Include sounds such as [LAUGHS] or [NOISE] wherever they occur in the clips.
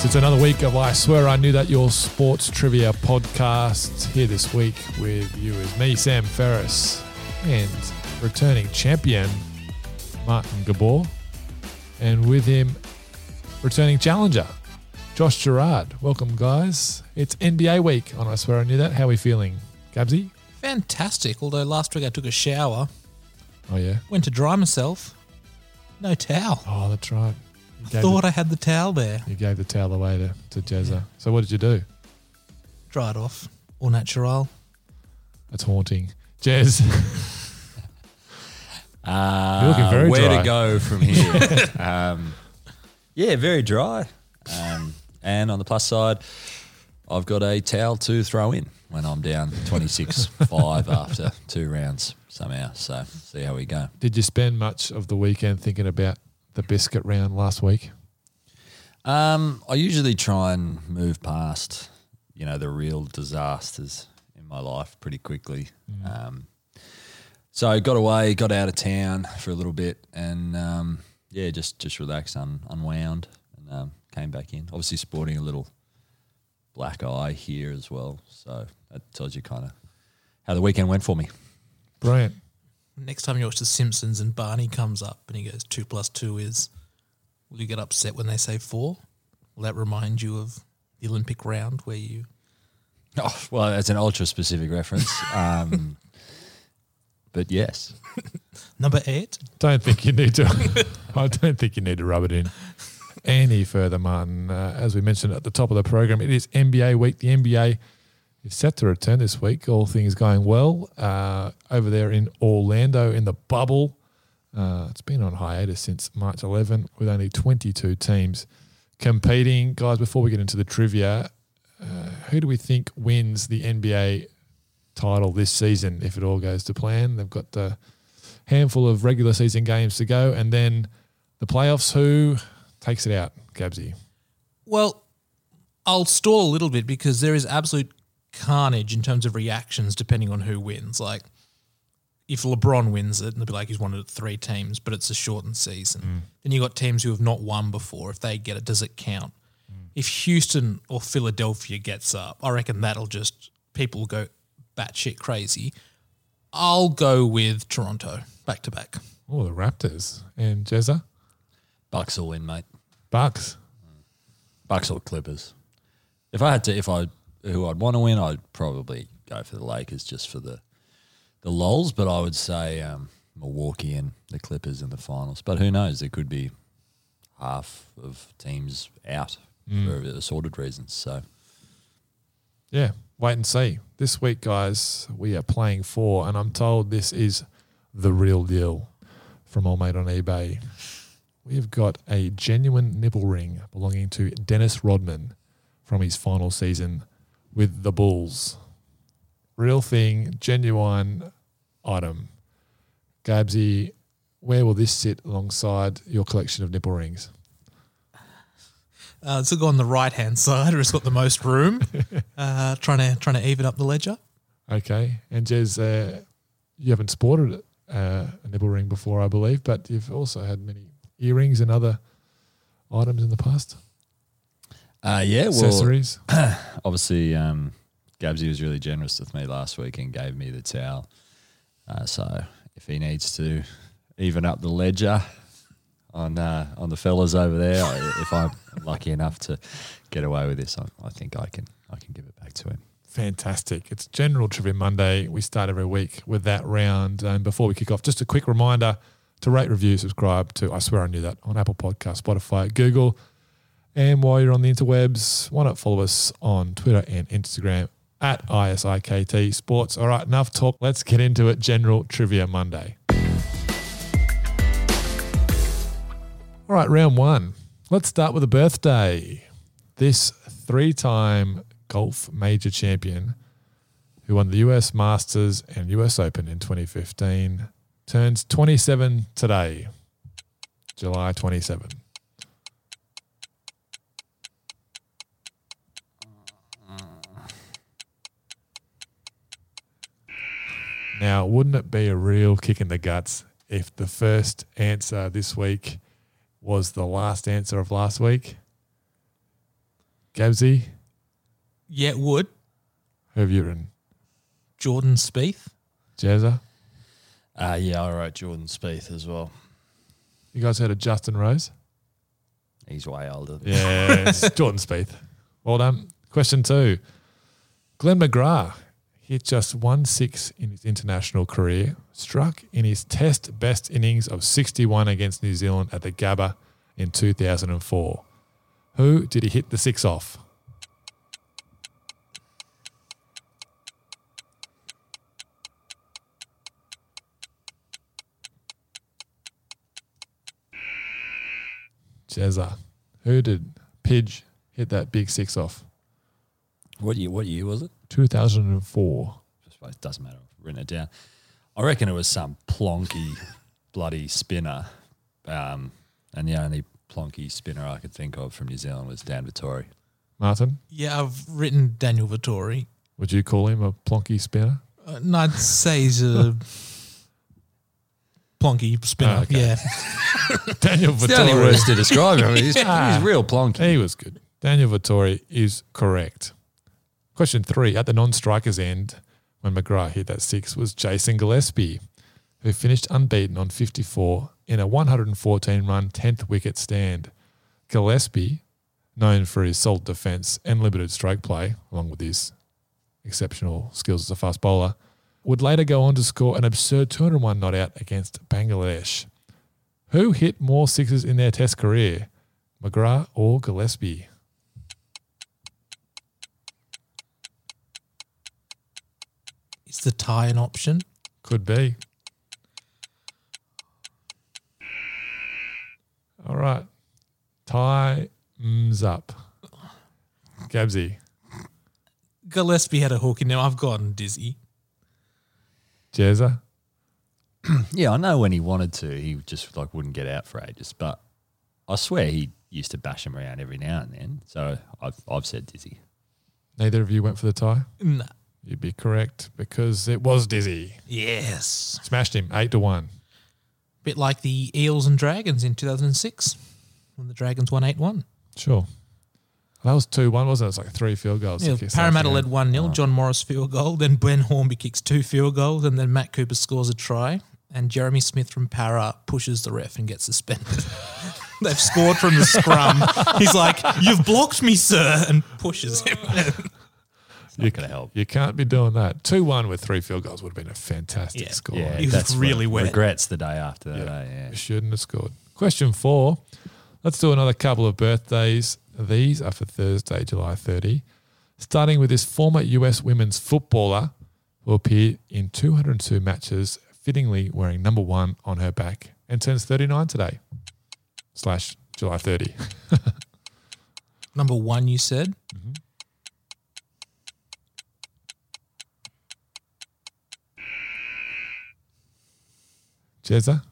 Yes, it's another week of I Swear I Knew That Your Sports Trivia podcast. Here this week with you is me, Sam Ferris, and returning champion, Martin Gabor, and with him, returning challenger, Josh Gerard. Welcome, guys. It's NBA week on I Swear I Knew That. How are we feeling, Gabsy? Fantastic. Although last week I took a shower, Oh, yeah. went to dry myself, no towel. Oh, that's right. You gave, Thought the, I had the towel there. you gave the towel away to, to Jezza. So, what did you do? Dry it off. All natural. That's haunting. Jez. Uh, [LAUGHS] [LAUGHS] You're looking very where dry. to go from here? [LAUGHS] um, yeah, very dry. Um, and on the plus side, I've got a towel to throw in when I'm down 26 5 after two rounds somehow. So see how we go. Did you spend much of the weekend thinking about the biscuit round last week? Um, I usually try and move past, you know, the real disasters in my life pretty quickly. Um, so I got away, got out of town for a little bit, and um, yeah, just just relaxed, un, unwound, and um, came back in. Obviously, sporting a little black eye here as well, so that tells you kind of how the weekend went for me. Brilliant. Next time you watch The Simpsons and Barney comes up and he goes, two plus two is, will you get upset when they say four? Will that remind you of the Olympic round where you. [LAUGHS] Oh, well, that's an ultra specific reference, um, [LAUGHS] but yes. [LAUGHS] Number eight? Don't think you need to. I don't think you need to rub it in any further, Martin. Uh, as we mentioned at the top of the program, it is NBA week. The NBA is set to return this week. All things going well uh, over there in Orlando in the bubble. Uh, it's been on hiatus since March 11 with only 22 teams competing. Guys, before we get into the trivia, uh, who do we think wins the NBA title this season if it all goes to plan? They've got a handful of regular season games to go, and then the playoffs. Who takes it out, Gabsy? Well, I'll stall a little bit because there is absolute carnage in terms of reactions depending on who wins. Like, if LeBron wins it, and they'll be like, he's won it at three teams, but it's a shortened season. Mm. Then you got teams who have not won before. If they get it, does it count? Mm. If Houston or Philadelphia gets up, I reckon that'll just, people will go batshit crazy. I'll go with Toronto back to back. Oh, the Raptors and Jezza Bucks will win, mate. Bucks. Bucks or Clippers. If I had to, if I who I'd want to win, I'd probably go for the Lakers just for the the lols. But I would say um, Milwaukee and the Clippers in the finals. But who knows? There could be half of teams out for assorted reasons. So Yeah, wait and see. This week, guys, we are playing for, and I'm told this is the real deal from Old Mate on eBay. We've got a genuine nipple ring belonging to Dennis Rodman from his final season with the Bulls. Real thing, genuine item. Gabsy, where will this sit alongside your collection of nipple rings? Uh, it's go on the right hand side, where it's got the most room. [LAUGHS] uh, trying to trying to even up the ledger. Okay. And Jez, uh, you haven't sported uh, a nipple ring before, I believe, but you've also had many earrings and other items in the past. Uh, yeah, well, Accessories. [CLEARS THROAT] obviously, um, Gabsy was really generous with me last week and gave me the towel. Uh, so if he needs to even up the ledger on uh, on the fellas over there, if I'm [LAUGHS] lucky enough to get away with this, I, I think I can I can give it back to him. Fantastic. It's General Trivia Monday. We start every week with that round. And before we kick off, just a quick reminder to rate, review, subscribe to I Swear I Knew That on Apple Podcast, Spotify, Google. And while you're on the interwebs, why not follow us on Twitter and Instagram at ISIKT Sports. All right, enough talk. Let's get into it. General Trivia Monday. All right, round one. Let's start with a birthday. This three time golf major champion who won the US Masters and US Open in 2015 turns 27 today, July 27. Now, wouldn't it be a real kick in the guts if the first answer this week was the last answer of last week? Gabsy, Yeah, it would. who have you written? Jordan Spieth. Jezza? Uh, yeah, I wrote Jordan Spieth as well. You guys heard of Justin Rose? He's way older. Yeah, it's [LAUGHS] Jordan Spieth. Well done. Question two. Glenn McGrath hit just one six in his international career, struck in his test best innings of 61 against New Zealand at the Gabba in 2004. Who did he hit the six off? Jezza. Who did Pidge hit that big six off? What year? What year was it? 2004. I suppose it doesn't matter. I've written it down. I reckon it was some plonky, bloody spinner. Um, and the only plonky spinner I could think of from New Zealand was Dan Vettori. Martin, Yeah, I've written Daniel Vettori. would you call him a plonky spinner? Uh, no, I'd say he's a plonky spinner. Oh, okay. Yeah. [LAUGHS] Daniel It's the only Vettori. words to describe him. He's, [LAUGHS] he's real plonky. He was good. Daniel Vettori is correct. Question three. At the non strikers end, when McGrath hit that six, was Jason Gillespie, who finished unbeaten on 54 in a 114 run 10th wicket stand. Gillespie, known for his solid defence and limited stroke play, along with his exceptional skills as a fast bowler, would later go on to score an absurd 201 not out against Bangladesh. Who hit more sixes in their test career, McGrath or Gillespie? Is the tie an option? Could be. All right. Time's up. Gabsy, Gillespie had a hook in there. I've gotten dizzy. Jezza, [CLEARS THROAT] Yeah, I know when he wanted to, he just like wouldn't get out for ages. But I swear he used to bash him around every now and then. So I've I've said Dizzy. neither of you went for the tie. Nah. You'd be correct because it was Dizzy. Yes. Smashed him eight to one. Bit like the Eels and Dragons in 2006 when the Dragons won 8 1. Sure. That was 2 1, wasn't it? It's like three field goals. Yeah, to kick us off Parramatta again. led 1 0. John Morris field goal. Then Ben Hornby kicks two field goals. And then Matt Cooper scores a try. And Jeremy Smith from Parra pushes the ref and gets suspended. [LAUGHS] They've scored from the scrum. [LAUGHS] He's like, You've blocked me, sir. And pushes him. [LAUGHS] Not going to help. You can't be doing that. 2 1 with three field goals would have been a fantastic Yeah. score. Yeah, He was that's really what- wet. Regrets the day after that. Yeah. eh? Yeah. You shouldn't have scored. Question four. Let's do another couple of birthdays. These are for Thursday, July 30. Starting with this former US women's footballer who appeared in 202 matches, fittingly wearing number one on her back and turns 39 today, slash July 30. [LAUGHS] Number one, you said. Jezza?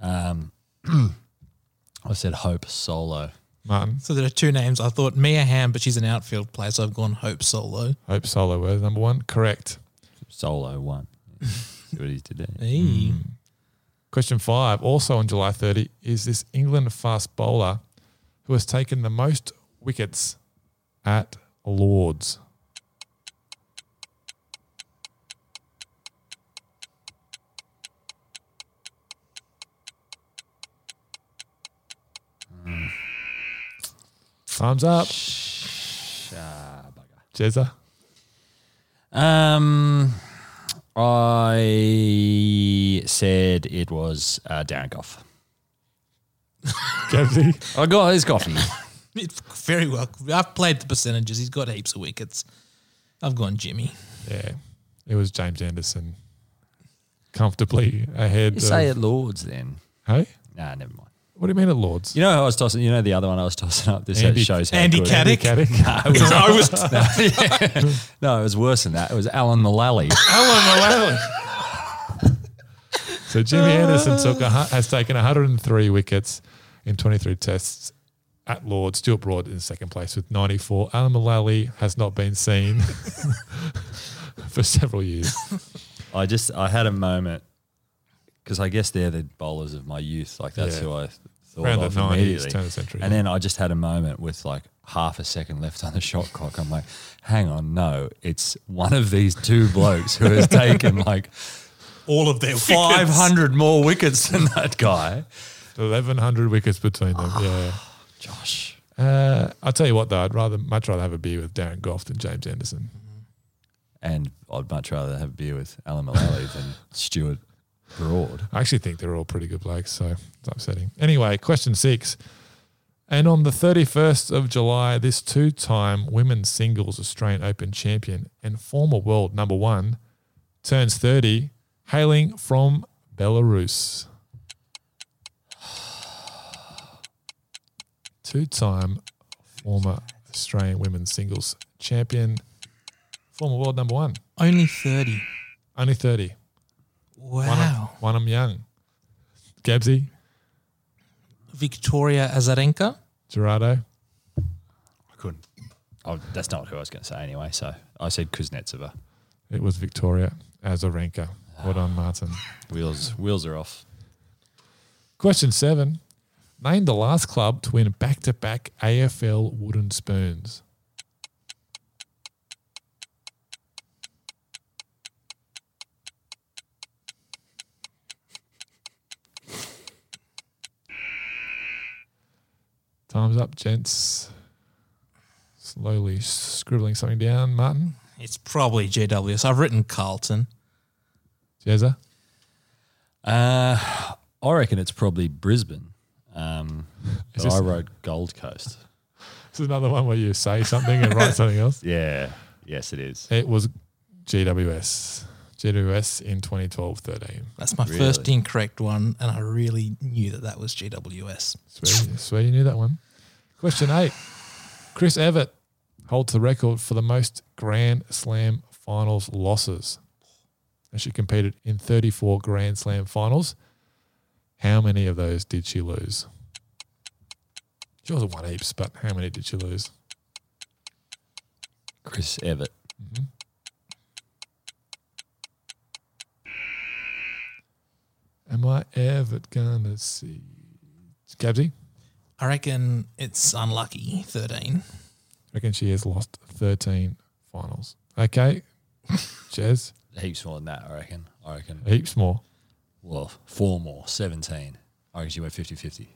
Um, [CLEARS THROAT] I said Hope Solo. Martin? So there are two names. I thought Mia Hamm, but she's an outfield player. So I've gone Hope Solo. Hope Solo was number one. Correct. Solo one. [LAUGHS] See what he did there. Hey. Question five, also on July 30, is this England fast bowler who has taken the most wickets at Lords. Time's up. Jezza. Um, I said it was uh, Darren Gough. Gabsy. [LAUGHS] I got his coffee. [LAUGHS] It's very well. I've played the percentages. He's got heaps of wickets. I've gone Jimmy. Yeah, it was James Anderson comfortably ahead. You say of- at Lords then. Hey? Nah, never mind. What do you mean at Lords? You know, I was tossing. You know, the other one I was tossing up. This Andy- shows how Andy good- Caddick. Caddick? [LAUGHS] I was [LAUGHS] [LAUGHS] No, it was worse than that. It was Alan Mullally. Alan Mullally. so Jimmy Anderson took a, has taken 103 wickets in 23 tests at Lords. Stuart Broad in second place with 94. Alan Mullally has not been seen for several years. I just I had a moment because I guess they're the bowlers of my youth. Like that's Yeah. who I thought Around the of 90s, immediately. turn of century. And then I just had a moment with like half a second left on the shot clock. I'm like, hang on, no, it's one of these two blokes who has [LAUGHS] taken like All of their 500 more wickets than that guy. 1,100 wickets between them. [SIGHS] Yeah. Josh. Uh, I'll tell you what, though, I'd rather much rather have a beer with Darren Gough than James Anderson. And I'd much rather have a beer with Alan Mullally than Stuart Broad. I actually think they're all pretty good blokes, so it's upsetting. Anyway, question six. And on the 31st of July, this two time women's singles Australian Open champion and former world number one turns 30, hailing from Belarus. [SIGHS] Two time former Australian women's singles champion, former world number one. Only 30. Only 30. One, Wow. of, one of them young. Gabsy, Victoria Azarenka. Gerardo. I couldn't. Oh, that's not who I was going to say anyway. So I said Kuznetsova. It was Victoria Azarenka. Well done, Martin. Wheels, wheels are off. Question seven. Name the last club to win back to back AFL wooden spoons. Time's up, gents. Slowly scribbling something down. Martin, It's probably GWS. I've written Carlton. Jezza. Uh, I reckon it's probably Brisbane. Um, [LAUGHS] but this- I wrote Gold Coast. [LAUGHS] This is another one where you say something and write something else. [LAUGHS] Yeah. Yes, it is. It was GWS. GWS in 2012 13. That's my Really? first incorrect one, and I really knew that that was GWS. Swear, swear you knew that one. Question eight. Chris Evert holds the record for the most Grand Slam finals losses. And she competed in 34 Grand Slam finals. How many of those did she lose? She wasn't won heaps, but how many did she lose? Chris Evert. Mm-hmm. Am I ever gonna see? Gabsy? I reckon it's unlucky. 13. I reckon she has lost 13 finals. Okay. [LAUGHS] Jez, Heaps more than that, I reckon. I reckon. heaps more. Well, four more. 17. I reckon she went 50 50.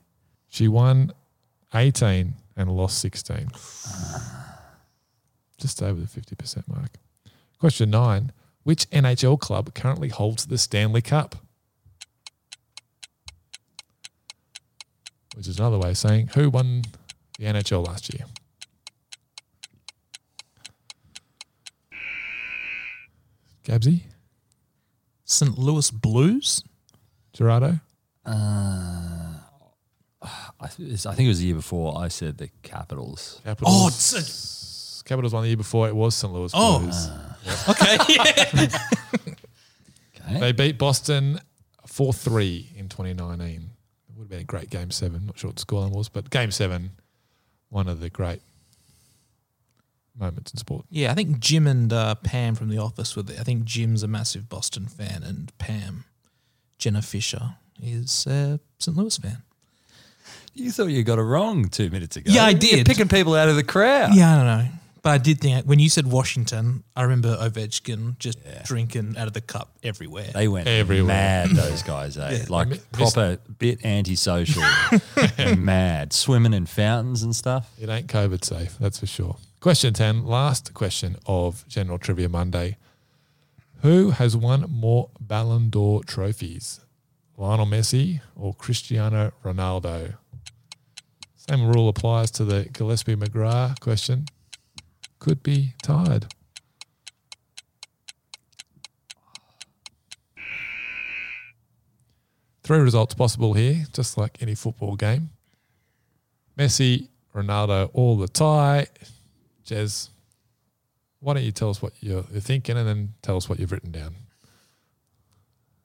She won 18 and lost 16. [SIGHS] Just over the 50% mark. Question nine Which NHL club currently holds the Stanley Cup? Which is another way of saying who won the NHL last year? Gabsy? St. Louis Blues? Gerardo? Uh, I, th- I think it was the year before I said the Capitals. Capitals. Oh, it's Capitals won the year before. It was St. Louis Oh. Blues. [LAUGHS] okay. yeah. [LAUGHS] Okay. They beat Boston 4 3 in 2019. It would have been a great game seven. Not sure what the scoreline was, but game seven, one of the great moments in sport. yeah, I think Jim and uh, Pam from The Office were there. I think Jim's a massive Boston fan, and Pam, Jenna Fischer, is a St. Louis fan. You thought you got it wrong two minutes ago. Yeah, I You're did. picking people out of the crowd. Yeah, I don't know. But I did think when you said Washington, I remember Ovechkin just Yeah. drinking out of the cup everywhere. They went Everywhere. mad, those guys, eh? [LAUGHS] Yeah. Like Mi- proper bit antisocial, [LAUGHS] mad, swimming in fountains and stuff. It ain't COVID safe, that's for sure. Question 10, last question of General Trivia Monday. Who has won more Ballon d'Or trophies? Lionel Messi or Cristiano Ronaldo? Same rule applies to the Gillespie McGrath question. Could be tied. Three results possible here, just like any football game. Messi, Ronaldo, all the tie. Jez, why don't you tell us what you're thinking and then tell us what you've written down?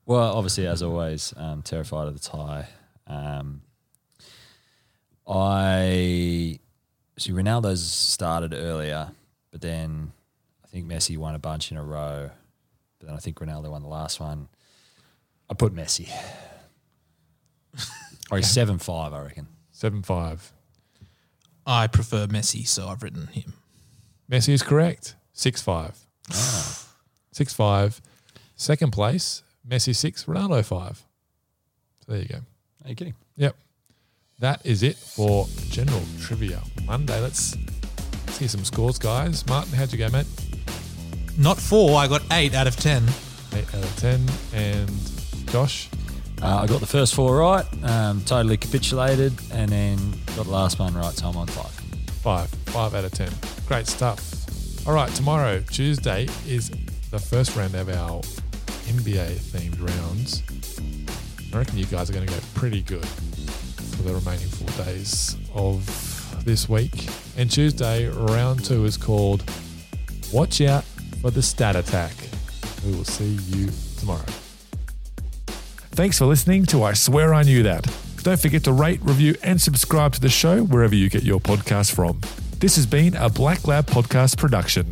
Well, obviously, as always, um, terrified of the tie. Um, I see Ronaldo's started earlier, but then I think Messi won a bunch in a row. But then I think Ronaldo won the last one. I put Messi. [LAUGHS] Or he's seven five, I reckon. 7 5. I prefer Messi, so I've written him. Messi is correct. 6 5. Ah. [SIGHS] 6 5. Second place, Messi 6, Ronaldo 5. So there you go. Are you kidding? Yep. That is it for general trivia Monday. Let's see some scores, guys. Martin, how'd you go, mate? Not four, I got eight out of ten. 8 out of 10. And Josh? Uh, I got the first four right, um, totally capitulated, and then got the last one right, so I'm on five. Five. Five out of ten. Great stuff. All right, tomorrow, Tuesday, is the first round of our NBA themed rounds. I reckon you guys are going to go pretty good for the remaining four days of this week. And Tuesday, round two is called Watch Out for the Stat Attack. We will see you tomorrow. Thanks for listening to I Swear I Knew That. Don't forget to rate, review, and subscribe to the show wherever you get your podcast from. This has been a Black Lab Podcast production.